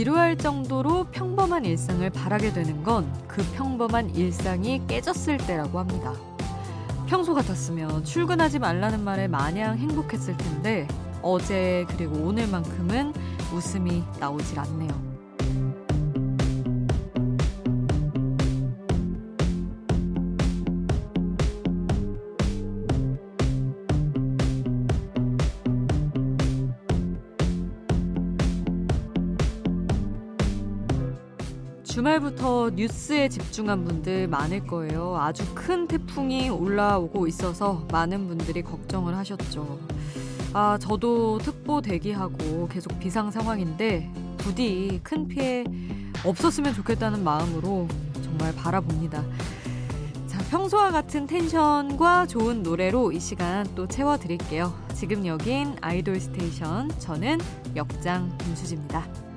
지루할 정도로 평범한 일상을 바라게 되는 건 그 평범한 일상이 깨졌을 때라고 합니다. 평소 같았으면 출근하지 말라는 말에 마냥 행복했을 텐데 어제 그리고 오늘만큼은 웃음이 나오질 않네요. 주말부터 뉴스에 집중한 분들 많을 거예요. 아주 큰 태풍이 올라오고 있어서 많은 분들이 걱정을 하셨죠. 아, 저도 특보 대기하고 계속 비상 상황인데 부디 큰 피해 없었으면 좋겠다는 마음으로 정말 바라봅니다. 자, 평소와 같은 텐션과 좋은 노래로 이 시간 또 채워드릴게요. 지금 여긴 아이돌 스테이션. 저는 역장 김수지입니다.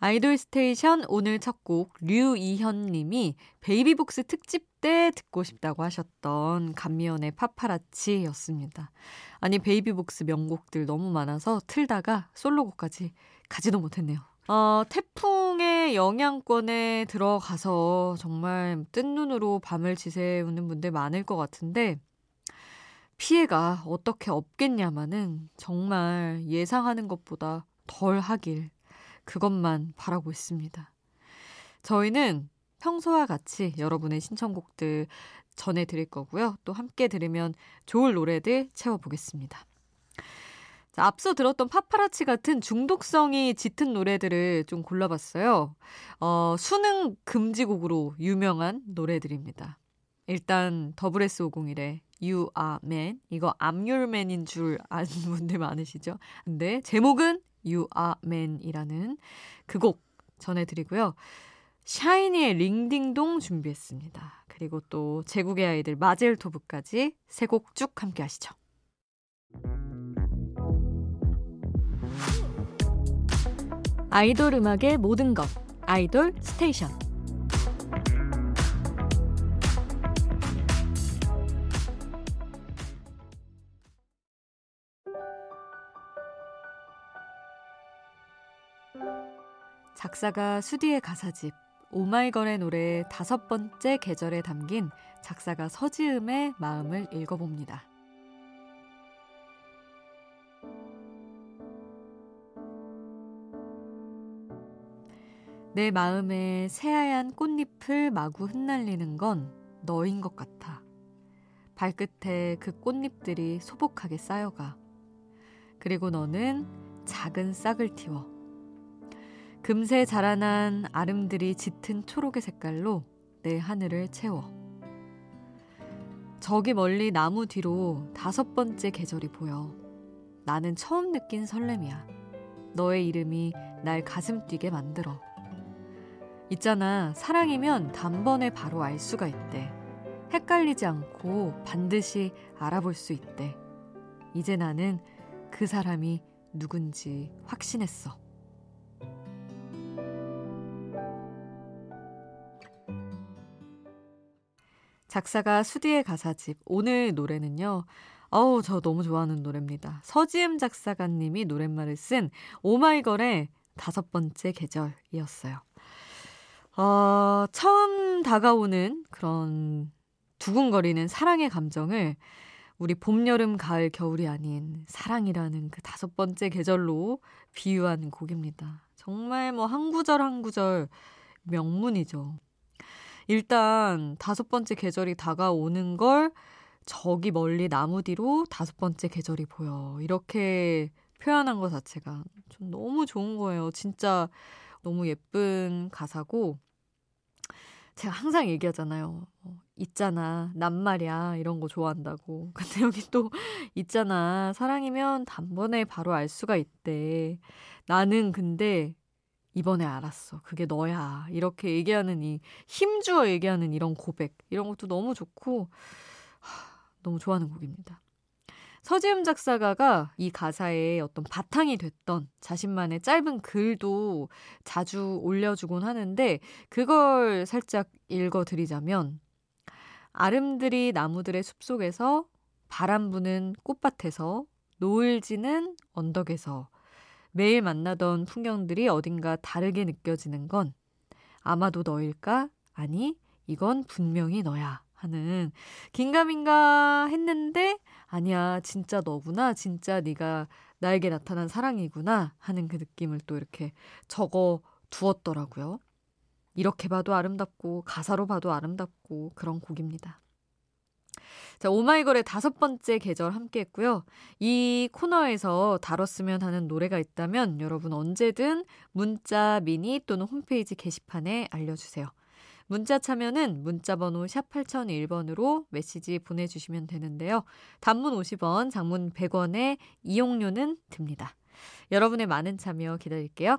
아이돌 스테이션 오늘 첫 곡 류이현 님이 베이비복스 특집 때 듣고 싶다고 하셨던 간미연의 파파라치였습니다. 아니 베이비복스 명곡들 너무 많아서 틀다가 솔로곡까지 가지도 못했네요. 어, 태풍의 영향권에 들어가서 정말 뜬 눈으로 밤을 지새우는 분들 많을 것 같은데 피해가 어떻게 없겠냐마는 정말 예상하는 것보다 덜 하길 그것만 바라고 있습니다. 저희는 평소와 같이 여러분의 신청곡들 전해드릴 거고요. 또 함께 들으면 좋을 노래들 채워보겠습니다. 자, 앞서 들었던 파파라치 같은 중독성이 짙은 노래들을 좀 골라봤어요. 어, 수능 금지곡으로 유명한 노래들입니다. 일단 더블 S501의 You Are Man 이거 I'm Your Man인 줄 아는 분들 많으시죠? 근데 제목은 Man이라는 그 곡 전해드리고요. 샤이니의 링딩동 준비했습니다. 그리고 또 제국의 아이들 마젤토브까지 세 곡 쭉 함께 하시죠. 아이돌 음악의 모든 것 아이돌 스테이션 작사가 수디의 가사집 오마이걸의 노래 다섯 번째 계절에 담긴 작사가 서지음의 마음을 읽어봅니다. 내 마음에 새하얀 꽃잎을 마구 흩날리는 건 너인 것 같아. 발끝에 그 꽃잎들이 소복하게 쌓여가. 그리고 너는 작은 싹을 틔워. 금세 자라난 아름들이 짙은 초록의 색깔로 내 하늘을 채워. 저기 멀리 나무 뒤로 다섯 번째 계절이 보여. 나는 처음 느낀 설렘이야. 너의 이름이 날 가슴 뛰게 만들어. 있잖아, 사랑이면 단번에 바로 알 수가 있대. 헷갈리지 않고 반드시 알아볼 수 있대. 이제 나는 그 사람이 누군지 확신했어. 작사가 수디의 가사집. 오늘 노래는요. 어우, 저 너무 좋아하는 노래입니다. 서지음 작사가님이 노랫말을 쓴 오마이걸의 다섯 번째 계절이었어요. 어, 처음 다가오는 그런 두근거리는 사랑의 감정을 우리 봄, 여름, 가을, 겨울이 아닌 사랑이라는 그 다섯 번째 계절로 비유한 곡입니다. 정말 뭐 한 구절 한 구절 명문이죠. 일단 다섯 번째 계절이 다가오는 걸 저기 멀리 나무 뒤로 다섯 번째 계절이 보여. 이렇게 표현한 것 자체가 좀 너무 좋은 거예요. 진짜 너무 예쁜 가사고, 제가 항상 얘기하잖아요. 어, 있잖아, 난 말이야. 이런 거 좋아한다고. 근데 여기 또, 있잖아. 사랑이면 단번에 바로 알 수가 있대. 나는 근데 이번에 알았어. 그게 너야. 이렇게 얘기하는 이 힘주어 얘기하는 이런 고백 이런 것도 너무 좋고 하, 너무 좋아하는 곡입니다. 서지음 작사가가 이 가사에 어떤 바탕이 됐던 자신만의 짧은 글도 자주 올려주곤 하는데 그걸 살짝 읽어드리자면 아름드리 나무들의 숲속에서 바람 부는 꽃밭에서 노을 지는 언덕에서 매일 만나던 풍경들이 어딘가 다르게 느껴지는 건 아마도 너일까? 아니, 이건 분명히 너야. 하는 긴가민가 했는데 아니야 진짜 너구나 진짜 네가 나에게 나타난 사랑이구나 하는 그 느낌을 또 이렇게 적어 두었더라고요. 이렇게 봐도 아름답고 가사로 봐도 아름답고 그런 곡입니다. 자, 오마이걸의 다섯 번째 계절 함께 했고요. 이 코너에서 다뤘으면 하는 노래가 있다면 여러분 언제든 문자, 미니 또는 홈페이지 게시판에 알려주세요. 문자 참여는 문자번호 샵 8001번으로 메시지 보내주시면 되는데요. 단문 50원, 장문 100원의 이용료는 듭니다. 여러분의 많은 참여 기다릴게요.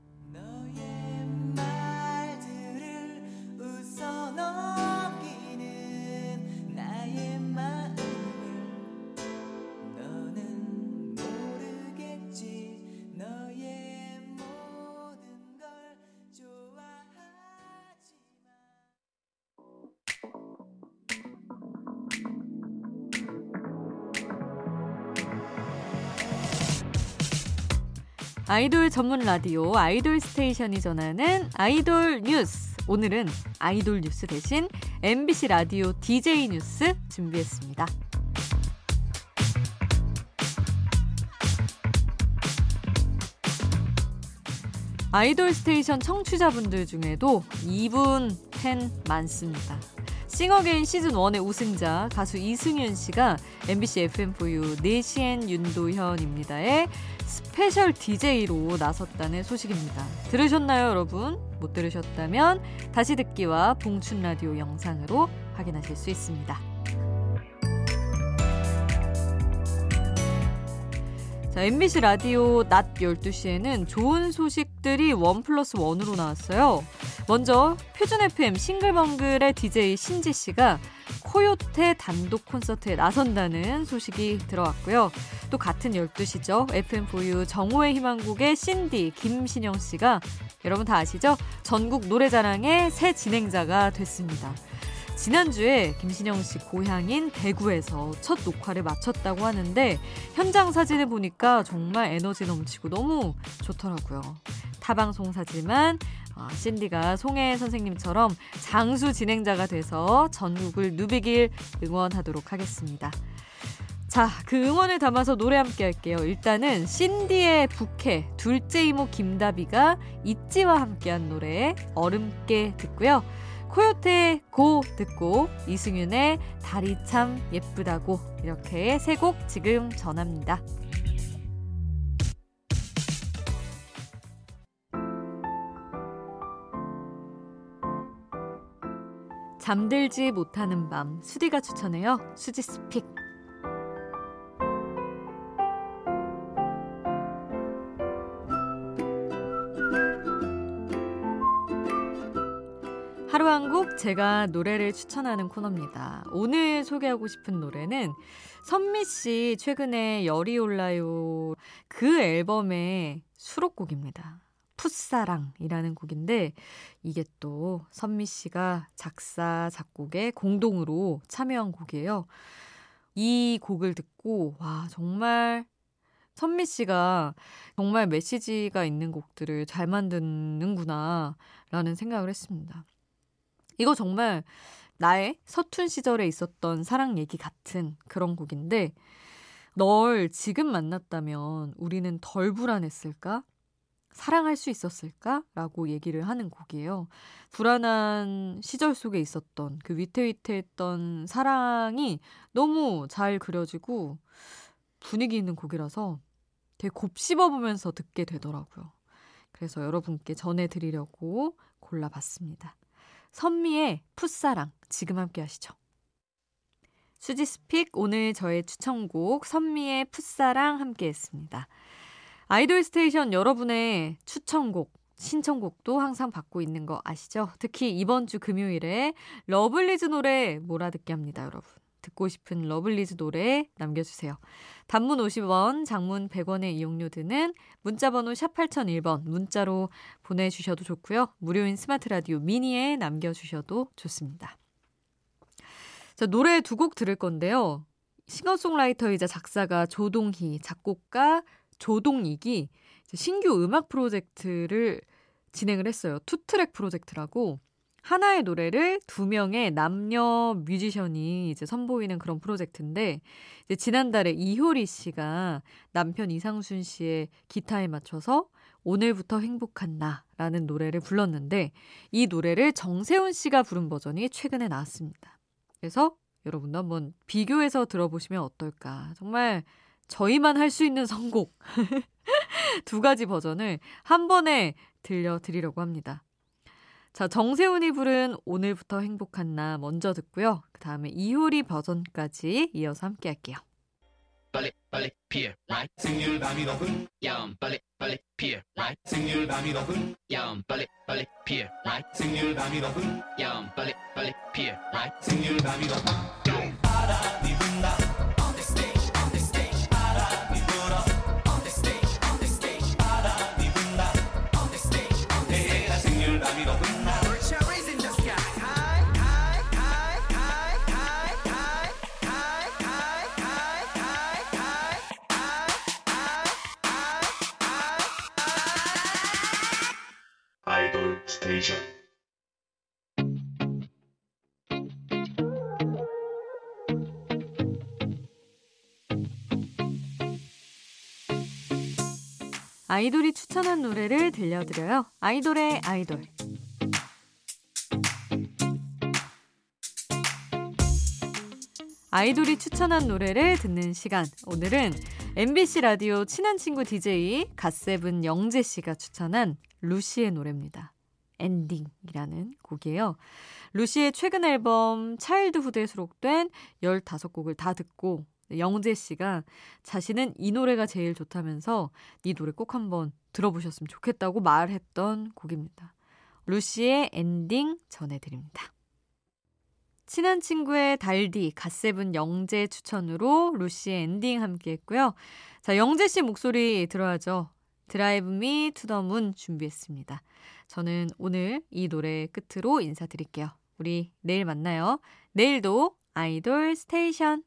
아이돌 전문 라디오 아이돌 스테이션이 전하는 아이돌 뉴스. 오늘은 아이돌 뉴스 대신 MBC 라디오 DJ 뉴스 준비했습니다. 아이돌 스테이션 청취자분들 중에도 이분 팬 많습니다. 싱어게인 시즌 1의 우승자 가수 이승윤 씨가 MBC FM4U 4시엔 윤도현입니다의 special DJ로 나섰다는 소식입니다. 들으셨나요, 여러분? 못 들으셨다면 다시 듣기와 봉춘 라디오 영상으로 확인하실 수 있습니다. 자, MBC 라디오 낮 12시에는 좋은 소식 들이 one plus one으로 나왔어요. 먼저 표준 FM 싱글벙글의 DJ 신지 씨가 코요테 단독 콘서트에 나선다는 소식이 들어왔고요. 또 같은 12시죠. FM4U 정오의 희망곡의 신디 김신영 씨가 여러분 다 아시죠? 전국 노래자랑의 새 진행자가 됐습니다. 지난주에 김신영 씨 고향인 대구에서 첫 녹화를 마쳤다고 하는데 현장 사진을 보니까 정말 에너지 넘치고 너무 좋더라고요. 타방송사지만 어, 신디가 송혜 선생님처럼 장수 진행자가 돼서 전국을 누비길 응원하도록 하겠습니다. 자, 그 응원을 담아서 노래 함께 할게요. 일단은 신디의 부캐, 둘째 이모 김다비가 있지와 함께한 노래 얼음깨 듣고요. 코요태 고 듣고 이승윤의 달이 참 예쁘다고 이렇게 세 곡 지금 전합니다. 잠들지 못하는 밤 수디가 추천해요. 수지 스픽. 하루 한 곡 제가 노래를 추천하는 코너입니다. 오늘 소개하고 싶은 노래는 선미 씨 최근에 열이 올라요 그 앨범의 수록곡입니다. 풋사랑이라는 곡인데 이게 또 선미 씨가 작사 작곡에 공동으로 참여한 곡이에요. 이 곡을 듣고 와 정말 선미 씨가 정말 메시지가 있는 곡들을 잘 만드는구나 라는 생각을 했습니다. 이거 정말 나의 서툰 시절에 있었던 사랑 얘기 같은 그런 곡인데, 널 지금 만났다면 우리는 덜 불안했을까? 사랑할 수 있었을까? 라고 얘기를 하는 곡이에요. 불안한 시절 속에 있었던 그 위태위태했던 사랑이 너무 잘 그려지고 분위기 있는 곡이라서 되게 곱씹어 보면서 듣게 되더라고요. 그래서 여러분께 전해드리려고 골라봤습니다. 선미의 풋사랑 지금 함께 하시죠. 수지스픽 오늘 저의 추천곡 선미의 풋사랑 함께 했습니다. 아이돌 스테이션 여러분의 추천곡, 신청곡도 항상 받고 있는 거 아시죠? 특히 이번 주 금요일에 러블리즈 노래 몰아듣게 합니다, 여러분. 듣고 싶은 러블리즈 노래 남겨주세요. 단문 50원, 장문 100원의 이용료 드는 문자번호 샵 8001번 문자로 보내주셔도 좋고요. 무료인 스마트 라디오 미니에 남겨주셔도 좋습니다. 자, 노래 두 곡 들을 건데요. 싱어송라이터이자 작사가 조동희, 작곡가 조동익이 신규 음악 프로젝트를 진행을 했어요. 투트랙 프로젝트라고 하나의 노래를 두 명의 남녀 뮤지션이 이제 선보이는 그런 프로젝트인데 이제 지난달에 이효리 씨가 남편 이상순 씨의 기타에 맞춰서 오늘부터 행복한 나라는 노래를 불렀는데 이 노래를 정세훈 씨가 부른 버전이 최근에 나왔습니다. 그래서 여러분도 한번 비교해서 들어보시면 어떨까. 정말 저희만 할 수 있는 선곡. 두 가지 버전을 한 번에 들려드리려고 합니다. 자, 정세훈이 부른 오늘부터 행복한 나 먼저 듣고요. 그 다음에 이효리 버전까지 이어서 함께 할게요. 빨리 빨리 피어 라이 생률 밤이 높은 야음 빨리 빨리 피어 라이 생률 밤이 높은 야음 빨리 빨리 피어 라이 생률 밤이 높은 야음 빨리 빨리 피어 라이 생률 밤이 높은 바람이 분다 아이돌이 추천한 노래를 들려드려요. 아이돌의 아이돌. 아이돌이 추천한 노래를 듣는 시간. 오늘은 MBC 라디오 친한 친구 DJ 갓세븐 영재 씨가 추천한 루시의 노래입니다. 엔딩이라는 곡이에요. 루시의 최근 앨범 Childhood에 수록된 15곡을 다 듣고 영재 씨가 자신은 이 노래가 제일 좋다면서 이 노래 꼭 한번 들어보셨으면 좋겠다고 말했던 곡입니다. 루시의 엔딩 전해드립니다. 친한 친구의 달디, 갓세븐 영재 추천으로 루시의 엔딩 함께 했고요. 자, 영재 씨 목소리 들어야죠. Drive Me to the Moon 준비했습니다. 저는 오늘 이 노래 끝으로 인사드릴게요. 우리 내일 만나요. 내일도 아이돌 스테이션